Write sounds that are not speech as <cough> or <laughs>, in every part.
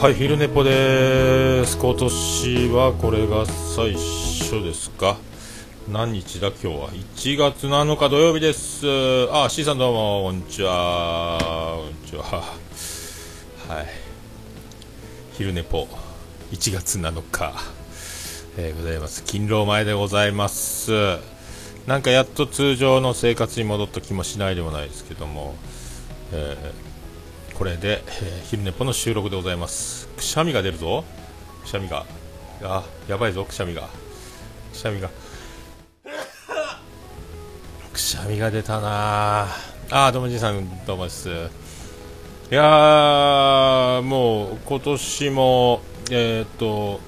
はい昼寝ぽです。今年はこれが最初ですか。何日だ？今日は。1月7日土曜日です。あ C さんどうもこんにちは。こんにちは。はい。昼寝ぽ。1月7日、えー、ございます。勤労前でございます。なんかやっと通常の生活に戻った気もしないでもないですけども、えーこれで、えー、昼寝ぽの収録でございます。くしゃみが出るぞ。くしゃみが。あやばいぞくしゃみが。くしゃみが。くしゃみが出たな。あどうもじいさんどうもです。いやもう今年もえっ、と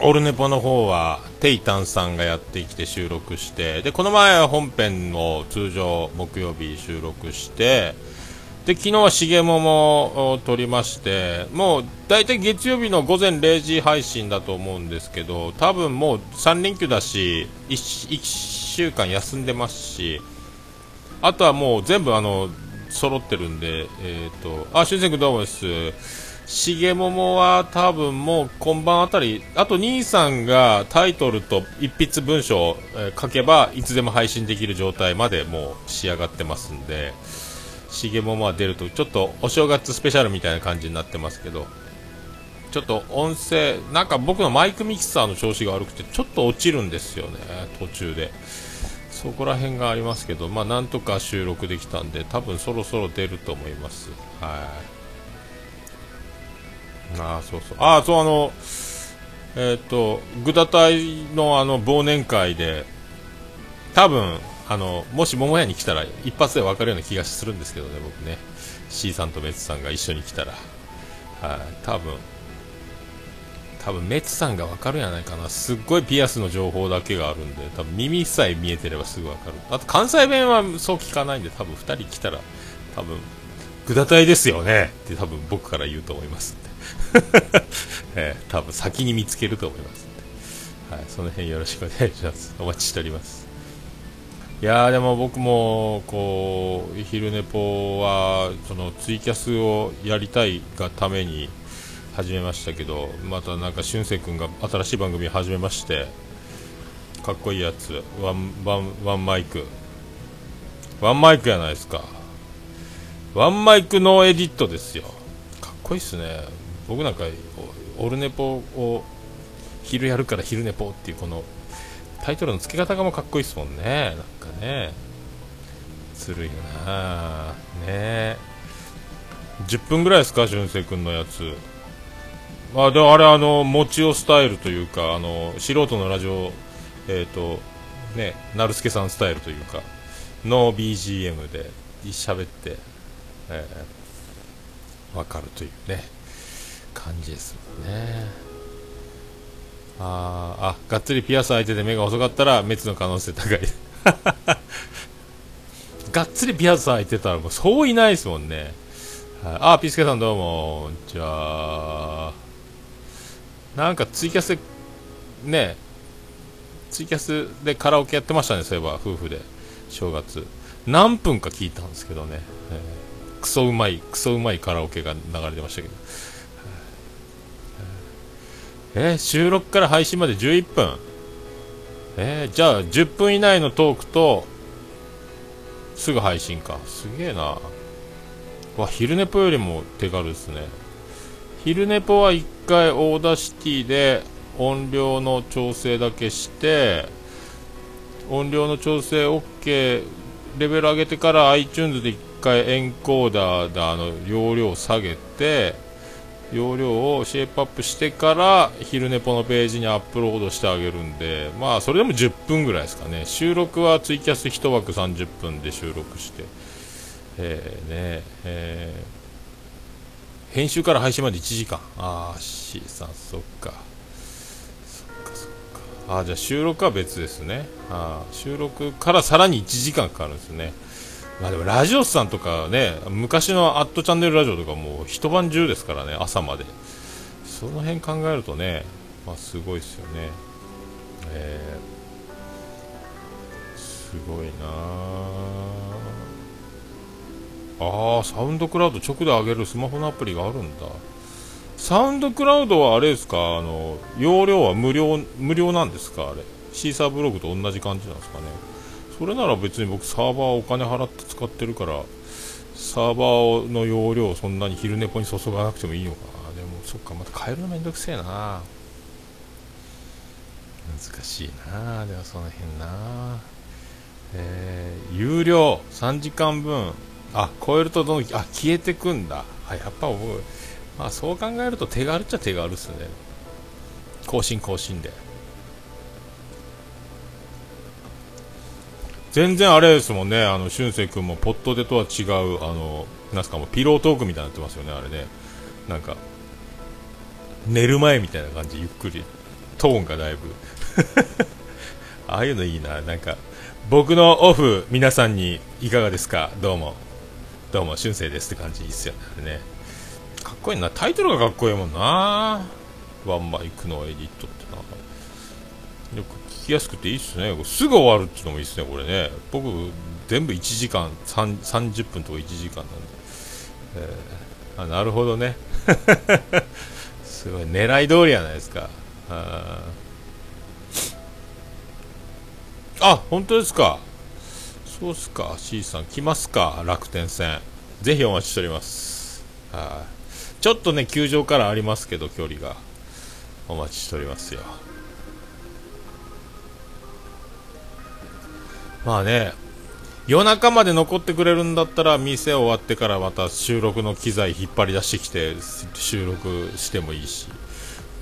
オルネポの方はテイタンさんがやってきて収録してでこの前は本編を通常木曜日収録してで昨日は重桃を撮りましてもう大体月曜日の午前0時配信だと思うんですけど多分もう3連休だし 1, 1週間休んでますしあとはもう全部あの揃ってるんで、えーと、あ、俊く君どうもです。重桃は多分もう今晩あたり、あと兄さんがタイトルと一筆文章を書けばいつでも配信できる状態までもう仕上がってますんで、重桃は出るとちょっとお正月スペシャルみたいな感じになってますけどちょっと音声なんか僕のマイクミキサーの調子が悪くてちょっと落ちるんですよね途中で。そこら辺がありますけどまあなんとか収録できたんで多分そろそろ出ると思います。はい。ああそうそう。ああそうあのえっ、ー、とグダ隊のあの忘年会で多分あのもし桃屋に来たら一発で分かるような気がするんですけどね、僕ね。C さんとメツさんが一緒に来たら、はい、多分多分メツさんが分かるんじゃないかな、すっごいピアスの情報だけがあるんで、多分耳さえ見えてればすぐ分かる、あと関西弁はそう聞かないんで、多分2人来たら、多分ぐだたいですよね。って多分僕から言うと思いますんで、<laughs> えー、多分先に見つけると思いますんで、はい、その辺よろしくお願いします。お待ちしております。いやでも僕もこう昼寝ぽはそのツイキャスをやりたいがために始めましたけどまたなんか俊く君が新しい番組始めましてかっこいいやつ。ワンワンワンマイク。ワンマイクやないですか。ワンマイクノーエディットですよ。かっこいいっすね。僕なんかオルネポを昼やるから昼寝ぽっていうこのタイトルの付け方がもうかっこいいですもんね。なんかね。ずるいな。ね。10分ぐらいですか俊く君のやつ。あでもあれあのもちおスタイルというかあの素人のラジオえっ、ー、とね成助さんスタイルというかの BGM で喋って、えー、分かるというね感じですもんね。ああがっつりピアス相手で目が遅かったら滅の可能性高い。がっつりピアス開 <laughs> いてたらもうそういないですもんね。あピスケさんどうも。じゃあなんかツイキャスでねツイキャスでカラオケやってましたねそういえば夫婦で。正月。何分か聞いたんですけどね、えー、クソうまいクソうまいカラオケが流れてましたけど。えー、収録から配信まで11分。えー、じゃあ10分以内のトークとすぐ配信か。すげえな。わ昼寝ぽよりも手軽ですね。昼寝ぽは1回 Audacity で音量の調整だけして音量の調整 OK レベル上げてから iTunes で1回エンコーダーであの容量を下げて容量をシェイプアップしてから昼寝ぽのページにアップロードしてあげるんでまあそれでも10分ぐらいですかね。収録はツイキャス1枠30分で収録して。えー、ねえー、編集から配信まで1時間。ああ C さんそっか。そっかそっか。あじゃあ収録は別ですね。あ収録からさらに1時間かかるんですね。まあでもラジオさんとかね昔のアットチャンネルラジオとかもう一晩中ですからね朝まで。その辺考えるとねまあすごいですよね。えー、すごいなああサウンドクラウド直で上げるスマホのアプリがあるんだ。サウンドクラウドはあれですか？あの容量は無料無料なんですか？あれ。シーサーブログと同じ感じなんですかね？それなら別に僕サーバーお金払って使ってるからサーバーの容量をそんなに昼寝ぽに注がなくてもいいのかな。でもそっかまた変えるのめんどくせえな。難しいな。でもその辺な。えー、有料。3時間分。あ超えるとどんどんあ消えてくんだ。あやっぱ僕まあそう考えると手軽っちゃ手軽っすね。更新更新で。全然あれですもんね。あの俊く君もポットでとは違うあのなんすかもうピロートークみたいになってますよねあれね。なんか寝る前みたいな感じゆっくりトーンがだいぶ。<laughs> ああいうのいいな。なんか僕のオフ皆さんにいかがですか？どうも。どうも俊生ですって感じいいっすよねあれね。かっこいいな。タイトルがかっこいいもんな。ワンマイクのエディットってな。よくきやすくていいっすね。すぐ終わるっていうのもいいっすねこれね。僕全部1時間30分とか1時間なんで、えー、あなるほどね。<laughs> すごい。狙い通りじゃないですか。ああ本当ですか。そうっすか。C さん来ますか。楽天戦。ぜひお待ちしております。はい。ちょっとね球場からありますけど距離が。お待ちしておりますよ。まあね夜中まで残ってくれるんだったら店終わってからまた収録の機材引っ張り出してきて収録してもいいし、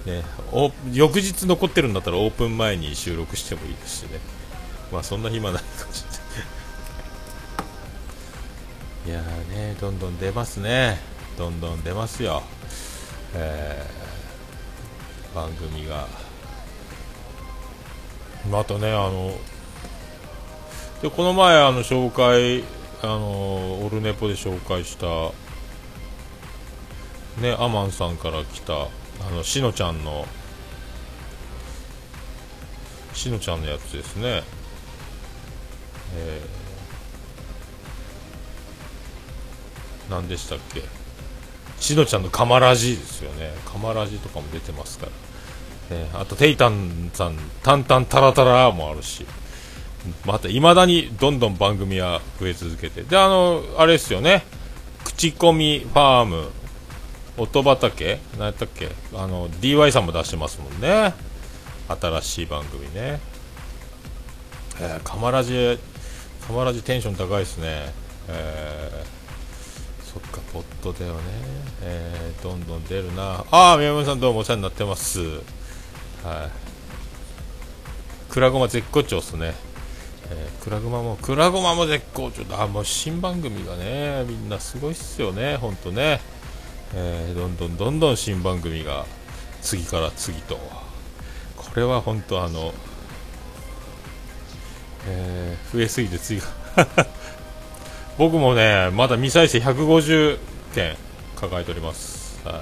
ね、お翌日残ってるんだったらオープン前に収録してもいいですしね。まあそんな暇ないかもしれないいやねどんどん出ますね。どんどん出ますよ。えー、番組が。またねあのでこの前あの紹介あのオルネポで紹介したねアマンさんから来たあのしのちゃんのしのちゃんのやつですね。えー、何でしたっけ？しのちゃんのカマラジですよね。カマラジとかも出てますから、えー、あとテイタンさんタンタンタラタラもあるし。またいまだにどんどん番組は増え続けて。であのあれですよね。口コミファーム。音畑？何やったっけ？あの DY さんも出してますもんね。新しい番組ね。えー、カマラジカマラジテンション高いですね。えー、そっかポットだよね。えー、どんどん出るな。ああ宮本さんどうもお世話になってます。はい。くらごま絶好調っすね。えー、クラグマも、クラゴマも絶好調だ。もう新番組がね、みんなすごいっすよね、ほんとね。えー、どんどんどんどん新番組が次から次と。これは本当あの、えー、増えすぎて次が <laughs> 僕もね、まだ未再生150件抱えております。はい。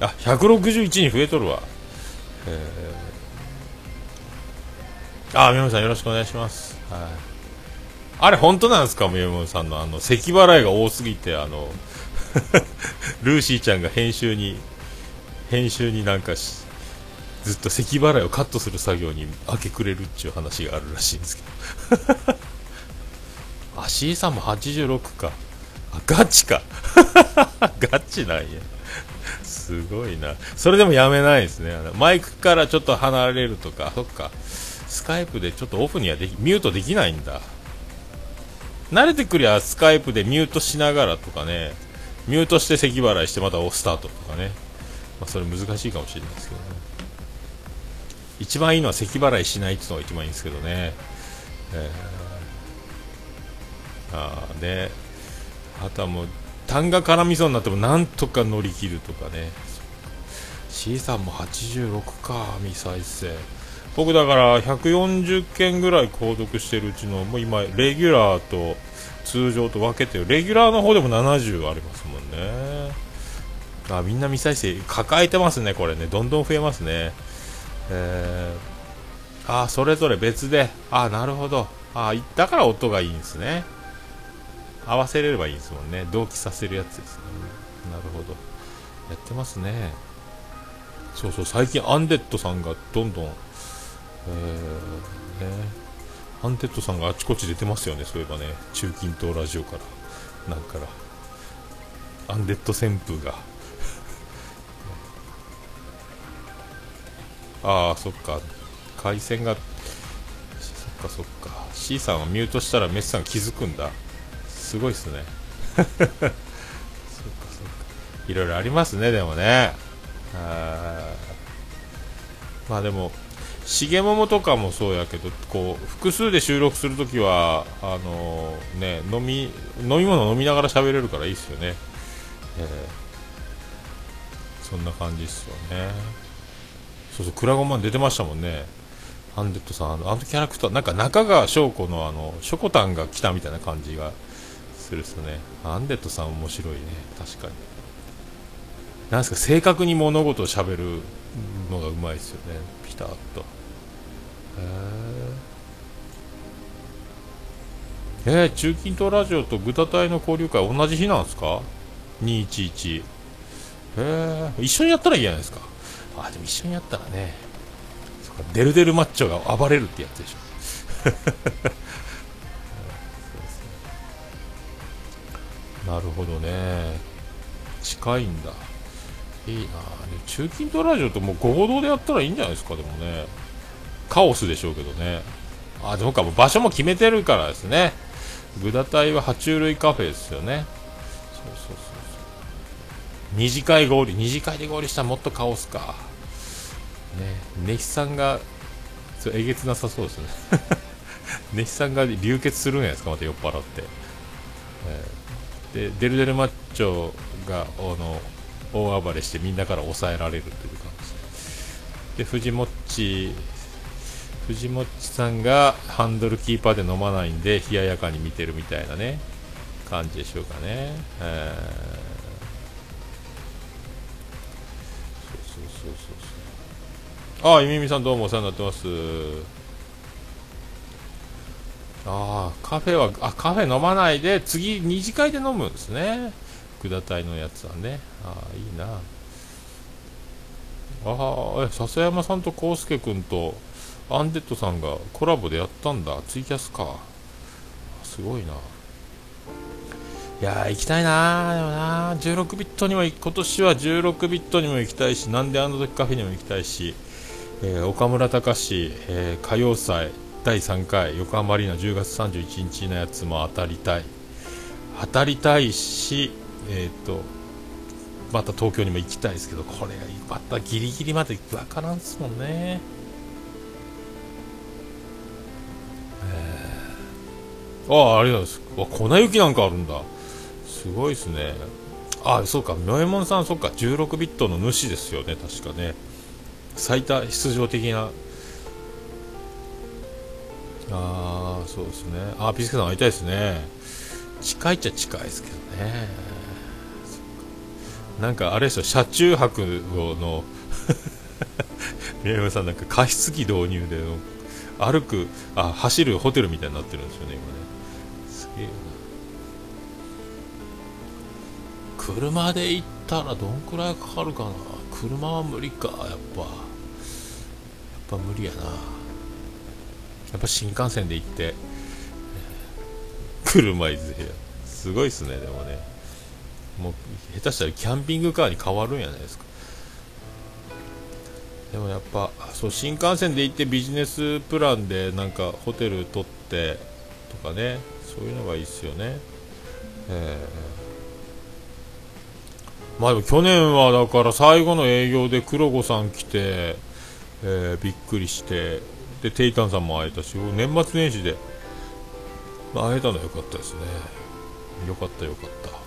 あ、161に増えとるわ。えーあ、宮本さんよろしくお願いします。はい。あれ本当なんですか、宮本さんのあの、咳払いが多すぎて、あの <laughs> ルーシーちゃんが編集に、編集になんかし、ずっと咳払いをカットする作業に明け暮れるっていう話があるらしいんですけど。<laughs> あ、C さんも86か。あ、ガチか。<laughs> ガチなんや。すごいな。それでもやめないですね。マイクからちょっと離れるとか、そっか。スカイプでちょっとオフにはできミュートできないんだ。慣れてくりゃスカイプでミュートしながらとかねミュートして咳払いしてまたオフスタートとかね、まあ、それ難しいかもしれないですけどね。一番いいのは咳払いしないっていうのが一番いいんですけどね、えー、ああねあとはもう痰が絡みそうになってもなんとか乗り切るとかね。C さんも86か未再生僕だから140件ぐらい購読してるうちのもう今レギュラーと通常と分けてレギュラーの方でも70ありますもんね。あみんな未再生抱えてますねこれね。どんどん増えますね。えー、あそれぞれ別で。あなるほど。あだから音がいいんですね。合わせれればいいんですもんね。同期させるやつですね。なるほど。やってますね。そうそう最近アンデッドさんがどんどんえー、ね。アンデッドさんがあちこち出てますよね。そういえばね。中近東ラジオから。なんからアンデッド旋風が。<laughs> ああそっか。回線が。そっかそっか。C さんはミュートしたらメスさん気づくんだ。すごいっすね。<laughs> そっかそっか。いろいろありますねでもね。あまあでも重桃とかもそうやけどこう複数で収録するときはあのー、ね飲み飲み物飲みながら喋れるからいいっすよね、えー、そんな感じっすよねそうそう、クラゴマン出てましたもんね。ハンデッドさん、あのあのキャラクター、なんか中川翔子のあの、ショコタンが来たみたいな感じがするっすね。ハンデッドさん面白いね、確かに。なんすか、正確に物事をしゃべるのがうまいですよね、ピタッと。へえー、中近東ラジオとグタ隊の交流会同じ日なんですか ?211。へえー、一緒にやったらいいじゃないですか。あでも一緒にやったらねそかデルデルマッチョが暴れるってやつでしょ。<laughs> なるほどね。近いんだ。いいな。中近東ラジオともう合同でやったらいいんじゃないですかでもね。カオスでしょうけどね。あでもかも場所も決めてるからですね。グダ隊は爬虫類カフェですよね。そうそうそう二次会合流二次会で合流したらもっとカオスか。ね。ネヒさんがえげつなさそうですね。<laughs> ネヒさんが流血するんじゃないですかまた酔っ払って、えー、でデルデルマッチョがあの大暴れしてみんなから抑えられるという感じ。で藤もっち藤もっちさんがハンドルキーパーで飲まないんで冷ややかに見てるみたいなね感じでしょうかね、えーああ、ゆみみさんどうもお世話になってます。ああ、カフェは、あ、カフェ飲まないで、次、二次会で飲むんですね。管体のやつはね。ああ、いいな。ああ、笹山さんと康介君と、アンデッドさんがコラボでやったんだ。ツイキャスか。すごいな。いや行きたいなでもな16ビットにも、今年は16ビットにも行きたいし、なんであの時カフェにも行きたいし、えー、岡村隆史、えー、歌謡祭第3回横浜アリーナ10月31日のやつも当たりたい当たりたいし、えーと、また東京にも行きたいですけどこれがまたギリギリまで分からんすもんね、ああありがとうございます。粉雪なんかあるんだ。すごいですね。ああそうか。妙右衛門さんそっか。16ビットの主ですよね。確かね。最多出場的な。ああそうですね。ああピスケさん会いたいですね。近いっちゃ近いですけどね。なんかあれですよ。車中泊の。<laughs> 宮山さんなんか加湿器導入で歩くあ走るホテルみたいになってるんですよね今ね。すげえな車で行ったらどんくらいかかるかな。車は無理かやっぱ。やっぱ無理やな。やっぱ新幹線で行って、車いずれすごいっすねでもね。もう下手したらキャンピングカーに変わるんやないですか。でもやっぱそう新幹線で行ってビジネスプランでなんかホテル取ってとかねそういうのがいいっすよね。えーまあでも去年はだから最後の営業で黒子さん来て、えー、びっくりしてでテイタンさんも会えたし年末年始で、まあ、会えたのは良かったですね。よかったよかった。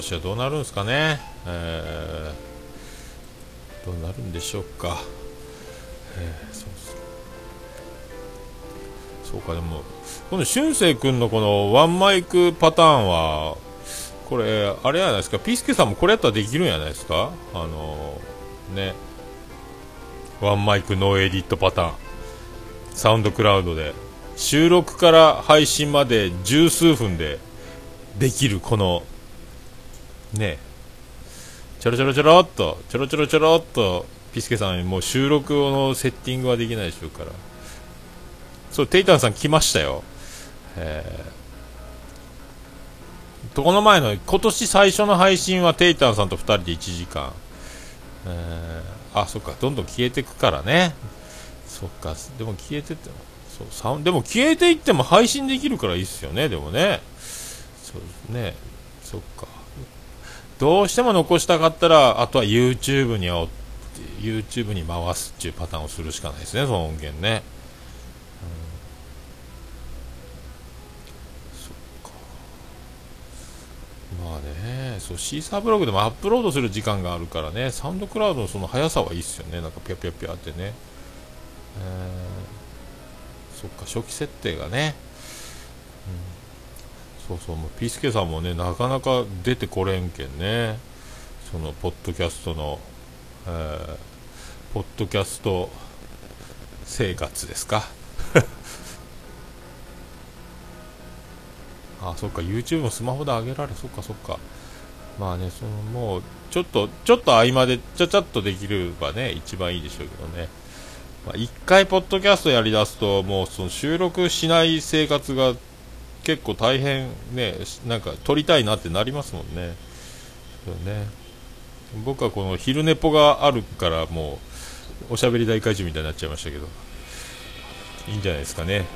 年はどうなるんですかね、えー、どうなるんでしょうか、えー、そうそうそうかでもこの俊く君のこのワンマイクパターンはこれあれじゃないですか。ピースケさんもこれやったらできるんじゃないですか。あのね。ワンマイクノーエディットパターン。サウンドクラウドで。収録から配信まで十数分でできるこのねえ。ちょろちょろちょろっと。ちょろちょろちょろっと。ピスケさんもう収録のセッティングはできないでしょうから。そうテイタンさん来ましたよ。えー、とこの前の今年最初の配信はテイタンさんと2人で1時間。えー、あそっか。どんどん消えていくからね。そっか。でも消えてっても。そうでも消えていっても配信できるからいいっすよね。でもね。そうですね。そっか。どうしても残したかったらあとは YouTube に YouTube に回すっていうパターンをするしかないですねその音源ね、うん、まあねそうシーサーブログでもアップロードする時間があるからねサウンドクラウドのその速さはいいっすよね。なんかピャピャピャってね、えー、そっか初期設定がね、そうそうもうピスケさんもねなかなか出てこれんけんね。そのポッドキャストの、えー、ポッドキャスト生活ですか。<laughs> あそっか YouTube もスマホで上げられそっかそっか。まあねそのもうちょっとちょっと合間でちゃちゃっとできればね一番いいでしょうけどね。まあ、1回ポッドキャストやりだすともうその収録しない生活が結構大変ねなんか撮りたいなってなりますもんね。ね。僕はこの昼寝ぽがあるからもうおしゃべり大怪獣みたいになっちゃいましたけど。いいんじゃないですかね、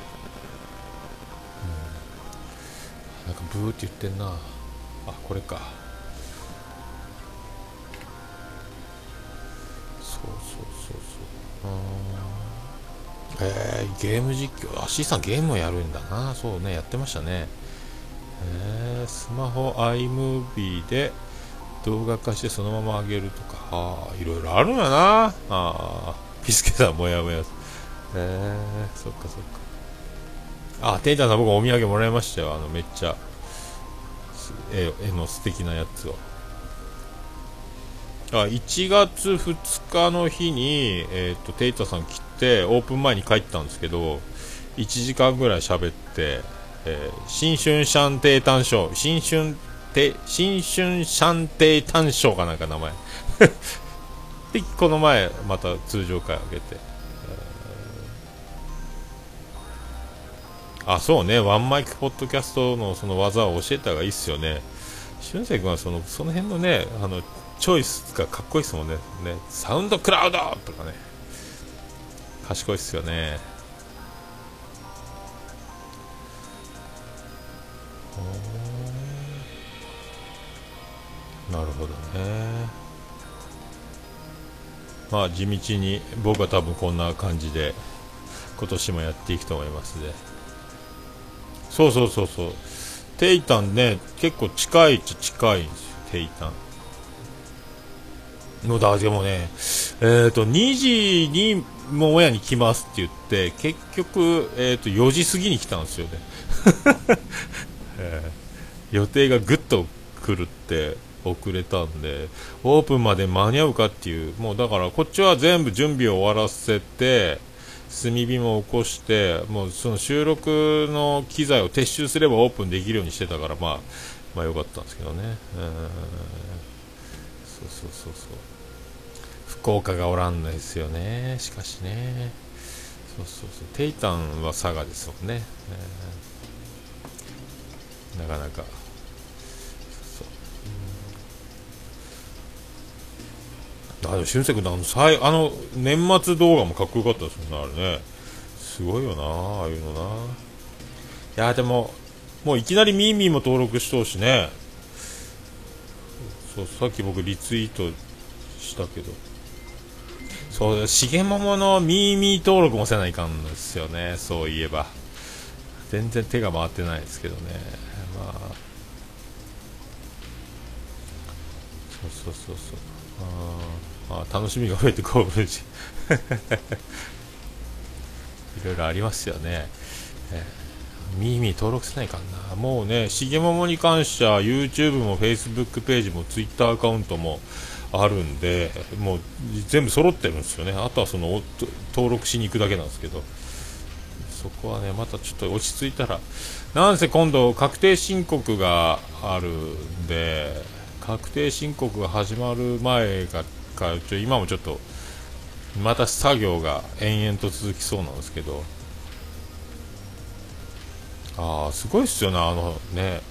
うん、なんかブーって言ってんな。あこれか。そうそうそうそう。ああえー、ゲーム実況あ C さんゲームをやるんだなそうねやってましたねえー、スマホ iMovie で動画化してそのまま上げるとか、はあ、いろいろあるんやな。ああ、ピスケさんもやもや。えー、そっかそっか。あ、テイタンさん僕お土産もらいましたよ。あの、めっちゃ、絵の素敵なやつを。あ1月2日の日に、えーと、テイタさん来てオープン前に帰ったんですけど1時間ぐらい喋って、えー、新春シャンテータンショー新春て新春シャンテイ短章かなんか名前。<laughs> でこの前また通常回を上げて、あそうね。ワンマイクポッドキャストのその技を教えた方がいいっすよね。俊く君はそのその辺のねあのチョイスがかっこいいっすもんね。ねサウンドクラウドとかね。賢いっすよね。なるほどね。まあ地道に僕は多分こんな感じで今年もやっていくと思いますね。そうそうそうそう。テイタンね結構近いっちゃ近いんですよテイタン。のだでもねえっ、ー、と2時にもう親に来ますって言って結局、えー、と4時過ぎに来たんですよね、<laughs> えー、予定がぐっと来るって遅れたんでオープンまで間に合うかっていうもうだからこっちは全部準備を終わらせて炭火も起こしてもうその収録の機材を撤収すればオープンできるようにしてたからまあまあ良かったんですけどね。そうそうそうそう。福岡がおらんのですよね。しかしね。そうそうそう。テイタンは佐賀ですもんね、えー、なかなか。あで俊介君あの最あの年末動画もかっこよかったですもんねあれね。すごいよなああいうのな。いやでももういきなりミーミーも登録しとうしね。そうさっき僕リツイートしたけど。そうしげもものミーミー登録もせないかんですよね。そういえば。全然手が回ってないですけどね。まあ。そうそうそうそう。あああ楽しみが増えて興奮し。<laughs> いろいろありますよね、えー、ミーミー登録せないかな。もうねしげももに関しては YouTube も Facebook ページも Twitter アカウントもあるんでもう全部揃ってるんですよね。あとはその登録しに行くだけなんですけど。そこはねまたちょっと落ち着いたら。なんせ今度確定申告があるんで確定申告が始まる前がかちょ今もちょっとまた作業が延々と続きそうなんですけど。ああすごいっすよねあのね。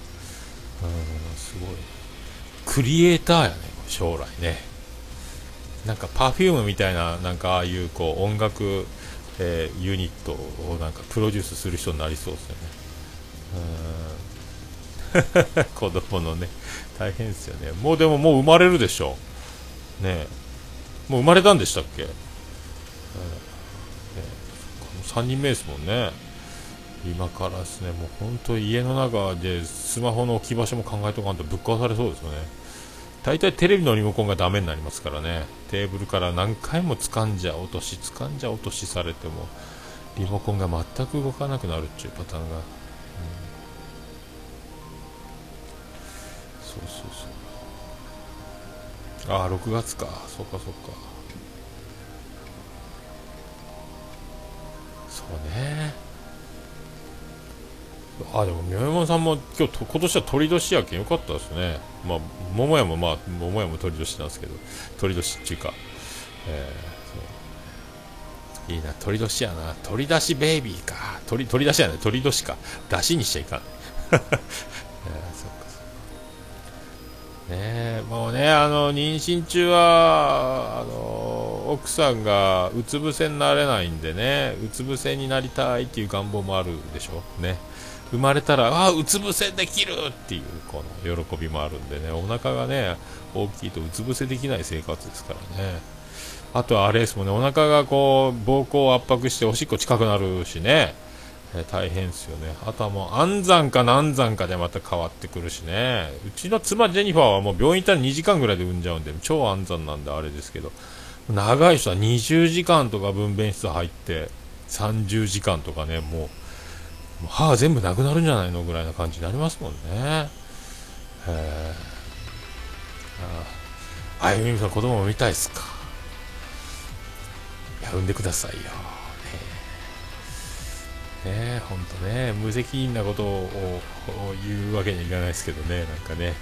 うんすごい。クリエイターやね。将来ね。なんか Perfume みたいななんかああいうこう音楽、えー、ユニットをなんかプロデュースする人になりそうですよね。うん。<laughs> 子供のね。大変ですよね。もうでももう生まれるでしょう。ね。もう生まれたんでしたっけ、うん。ね、3人目ですもんね。今からですね。もう本当家の中でスマホの置き場所も考えとかんとぶっ壊されそうですよね。大体テレビのリモコンがダメになりますからね。テーブルから何回も掴んじゃ落とし掴んじゃ落としされてもリモコンが全く動かなくなるっていうパターンが、うん、そうそうそう。ああ6月か。そっかそっか。そうね。あでも宮山さんも今日今年は鳥年やけんよかったですね。まあ桃屋もまあ桃屋も鳥年なんですけど鳥年っていうか、えー、いいな鳥年やな。鳥出しベイビーか。鳥鳥出しやね。鳥年か。出しにしちゃいかん、<laughs> えー、そっかねもうねあの妊娠中はあの奥さんがうつ伏せになれないんでねうつ伏せになりたいっていう願望もあるでしょ。ね。生まれたら、ああ、うつ伏せできるっていうこの喜びもあるんでね、お腹がね、大きいとうつ伏せできない生活ですからね。あとはあれですもんね、お腹がこう、膀胱を圧迫しておしっこ近くなるしね、え、大変ですよね。あとはもう安産か難産かでまた変わってくるしね。うちの妻ジェニファーはもう病院行ったら2時間ぐらいで産んじゃうんで、超安産なんであれですけど、長い人は20時間とか分娩室入って、30時間とかね、もう、歯全部なくなるんじゃないのぐらいな感じになりますもんね。えああゆみさん子供も見たいっすか。やるんでくださいよ。ねえ。ほんとね無責任なことを言うわけにはいかないですけどねなんかね。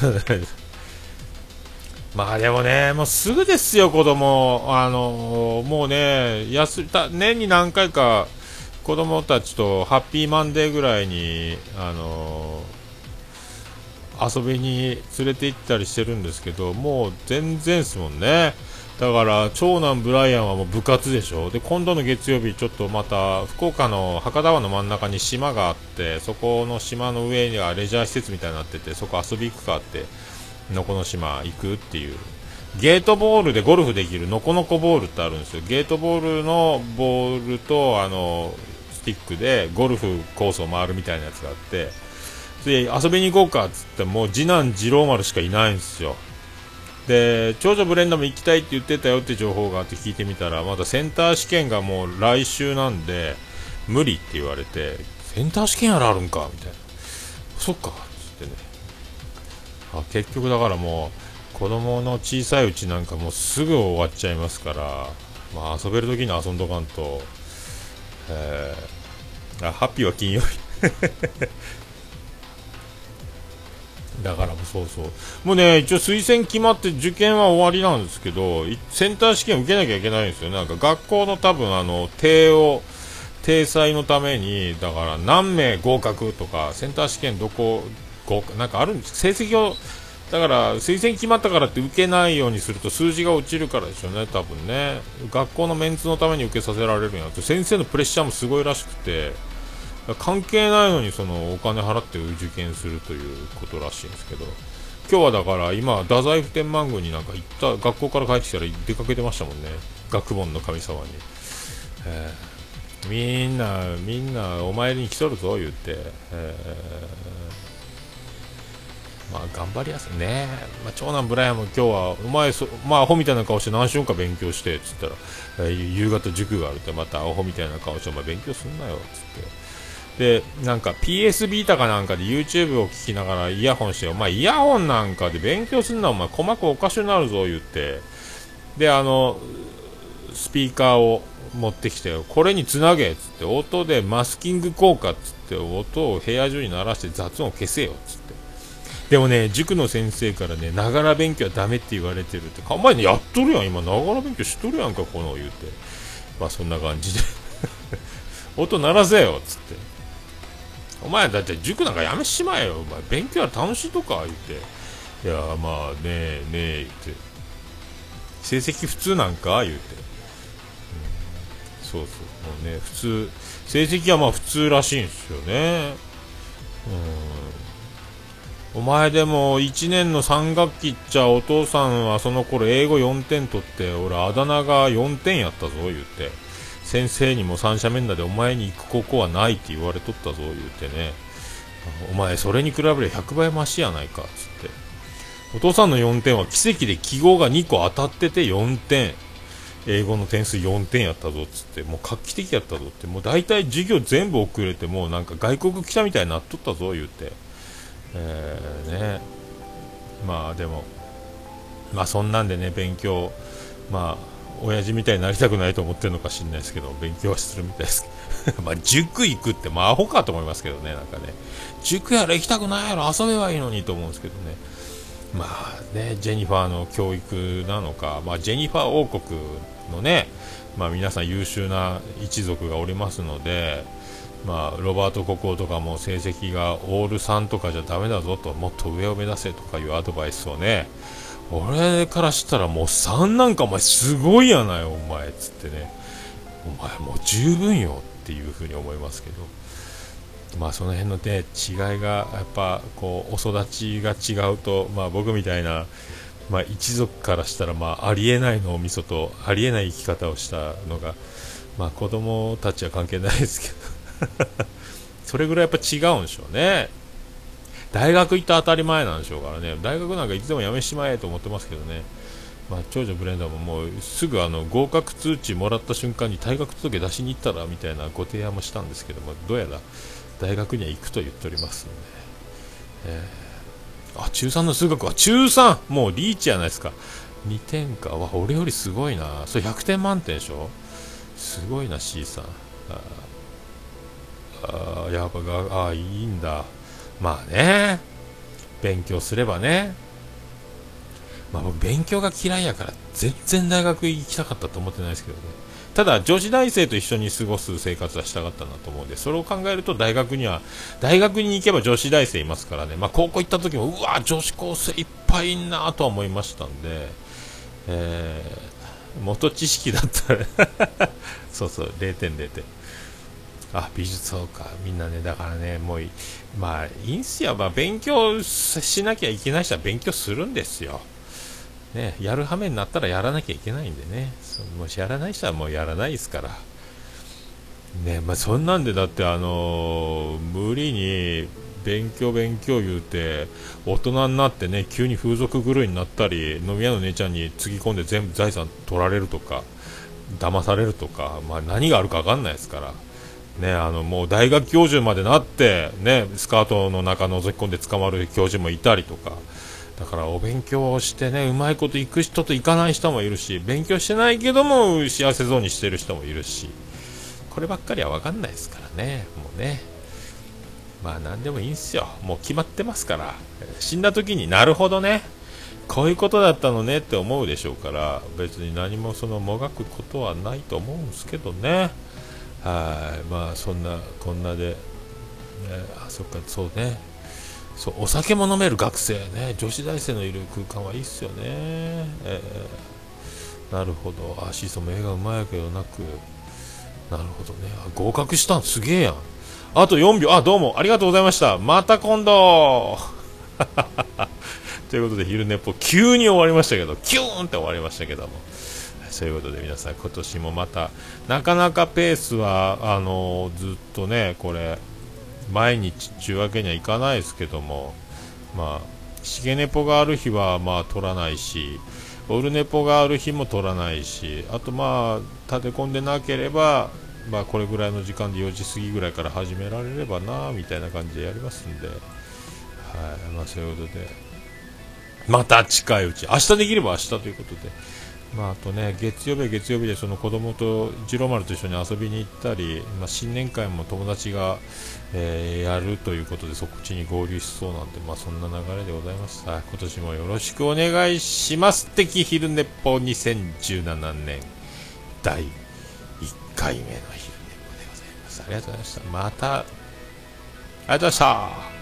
<laughs> まあでもね、もうすぐですよ、子供あのもうね、休た年に何回か子供たちとハッピーマンデーぐらいに、あの遊びに連れて行ったりしてるんですけど、もう全然ですもんね。だから長男ブライアンはもう部活でしょ？で今度の月曜日ちょっとまた福岡の博多湾の真ん中に島があってそこの島の上にはレジャー施設みたいになっててそこ遊び行くかってのこの島行くっていう。ゲートボールでゴルフできるのこのこボールってあるんですよ。ゲートボールのボールとあのスティックでゴルフコースを回るみたいなやつがあって。で遊びに行こうかっつってもう次男次郎丸しかいないんですよ。で長女ブレンダも行きたいって言ってたよって情報があって聞いてみたらまだセンター試験がもう来週なんで無理って言われてセンター試験やらあるんかみたいな。そっかっつってね。あ結局だからもう子供の小さいうちなんかもうすぐ終わっちゃいますから、まあ、遊べる時に遊んどかんと、えー、あハッピーは金曜日。だからもそうそう。もうね、一応推薦決まって受験は終わりなんですけど、センター試験受けなきゃいけないんですよ。なんか学校の多分あの、定を、体裁のために、だから何名合格とか、センター試験どこ、合なんかあるんです成績を、だから推薦決まったからって受けないようにすると数字が落ちるからですよね、多分ね。学校のメンツのために受けさせられるんやと、先生のプレッシャーもすごいらしくて、関係ないのにそのお金払って受験するということらしいんですけど今日はだから今太宰府天満宮になんか行った学校から帰ってきたら出かけてましたもんね。学問の神様に、えー、みんなみんなお参りに来とるぞ言って、えー、まあ頑張りやすいね、まあ、長男ブライアンも今日はお前そまあアホみたいな顔して何週間勉強してっつったら、えー、夕方塾があるってまたアホみたいな顔してお前勉強すんなよっつってでなんか PS ビータかなんかで YouTube を聞きながらイヤホンしてお前イヤホンなんかで勉強するのはお前鼓膜おかしくなるぞ言って。であのスピーカーを持ってきてこれにつなげつって。音でマスキング効果っつって。音を部屋中に鳴らして雑音を消せよつって。でもね塾の先生からねながら勉強はダメって言われてるって。お前ねやっとるやん。今ながら勉強しとるやんかこの言うて。まあそんな感じで。音鳴らせよつって。お前だって塾なんかやめしまえよ。お前勉強は楽しいとか言って。いやまあねえねえ言って。成績普通なんか言うて、そうそう。もうね普通成績はまあ普通らしいんですよね。うん。お前でも1年の3学期っちゃお父さんはその頃英語4点取って俺あだ名が4点やったぞ言うて。先生にも三者面談でお前に行く高校はないって言われとったぞ言うてね。お前それに比べれば100倍マシやないかっつって。お父さんの4点は奇跡で記号が2個当たってて4点。英語の点数4点やったぞっつって。もう画期的やったぞって。もう大体授業全部遅れてもうなんか外国来たみたいになっとったぞ言うて。えー、ね。まあでもまあそんなんでね勉強まあ親父みたいになりたくないと思ってるのか知んないですけど、勉強はするみたいです。<laughs> まあ、塾行くって、まあ、アホかと思いますけどね、なんかね、塾やら行きたくないやろ、遊べばいいのにと思うんですけどね、まあね、ジェニファーの教育なのか、まあ、ジェニファー王国のね、まあ、皆さん優秀な一族がおりますので、まあ、ロバート国王とかも成績がオール3とかじゃだめだぞと、もっと上を目指せとかいうアドバイスをね、俺からしたらもう3なんかお前すごいやないお前つってね。お前もう十分よっていうふうに思いますけど。まあその辺のね違いがやっぱこうお育ちが違うとまあ僕みたいなまあ一族からしたらまあありえないのおみそとありえない生き方をしたのがまあ子供たちは関係ないですけど。<laughs> それぐらいやっぱ違うんでしょうね。大学行った当たり前なんでしょうからね、大学なんかいつでも辞めしまえと思ってますけどね、まあ、長女ブレンダーももうすぐあの合格通知もらった瞬間に退学届出しに行ったらみたいなご提案もしたんですけども、どうやら大学には行くと言っておりますので、えー、あ、中3の数学は中 3! もうリーチやないですか。2点か。わ、俺よりすごいな。それ100点満点でしょすごいな、C さん。ああ、やっぱが、あいいんだ。まあね、勉強すればね、まあ僕勉強が嫌いやから全然大学行きたかったと思ってないですけどね。ただ女子大生と一緒に過ごす生活はしたかったなと思うんで、それを考えると大学には、大学に行けば女子大生いますからね、まあ高校行った時も、うわ、女子高生いっぱいいんなとは思いましたんで、えー、元知識だったら。<laughs> そうそう、0点0点。あ美術そうか。みんなねだからねもうまあいいんすよ、まあ、勉強しなきゃいけない人は勉強するんですよ。ねやる羽目になったらやらなきゃいけないんでね。もしやらない人はもうやらないですから。ねまあ、そんなんでだってあのー、無理に勉強勉強言うて大人になってね急に風俗狂いになったり飲み屋の姉ちゃんにつぎ込んで全部財産取られるとか騙されるとか、まあ、何があるか分かんないですから。ね、あのもう大学教授までなって、ね、スカートの中覗き込んで捕まる教授もいたりとか。だからお勉強をしてねうまいこと行く人と行かない人もいるし勉強してないけども幸せそうにしてる人もいるし。こればっかりは分かんないですからねもうね。まあ何でもいいんすよ。もう決まってますから。死んだ時になるほどね。こういうことだったのねって思うでしょうから別に何もそのもがくことはないと思うんですけどね。はい。まあそんなこんなで、ね、あそっかそうね。そうお酒も飲める学生ね。女子大生のいる空間はいいっすよね、えー、なるほど。あシーソンも絵がうまいけどなく。なるほどね。合格したん？すげえやん。あと4秒。あどうも。ありがとうございました。また今度。<laughs> ということで昼寝っぽ急に終わりましたけど。キューンって終わりましたけども。そういうことで皆さん今年もまたなかなかペースはあのずっとねこれ毎日っていうわけにはいかないですけどもまあしげねぽがある日はまあ取らないしオルネポがある日も取らないしあとまあ立て込んでなければまあ、これぐらいの時間で4時過ぎぐらいから始められればなみたいな感じでやりますんで、はいまあ、そういうことでまた近いうち明日できれば明日ということで、まあ、あとね月曜日は月曜日でその子供と次郎丸と一緒に遊びに行ったり、まあ、新年会も友達が、えー、やるということでそっちに合流しそうなんで、まあ、そんな流れでございます、はい、今年もよろしくお願いします。敵昼寝ぽ2017年。第1回目の昼寝ぽでございます。ありがとうございました。またありがとうございました。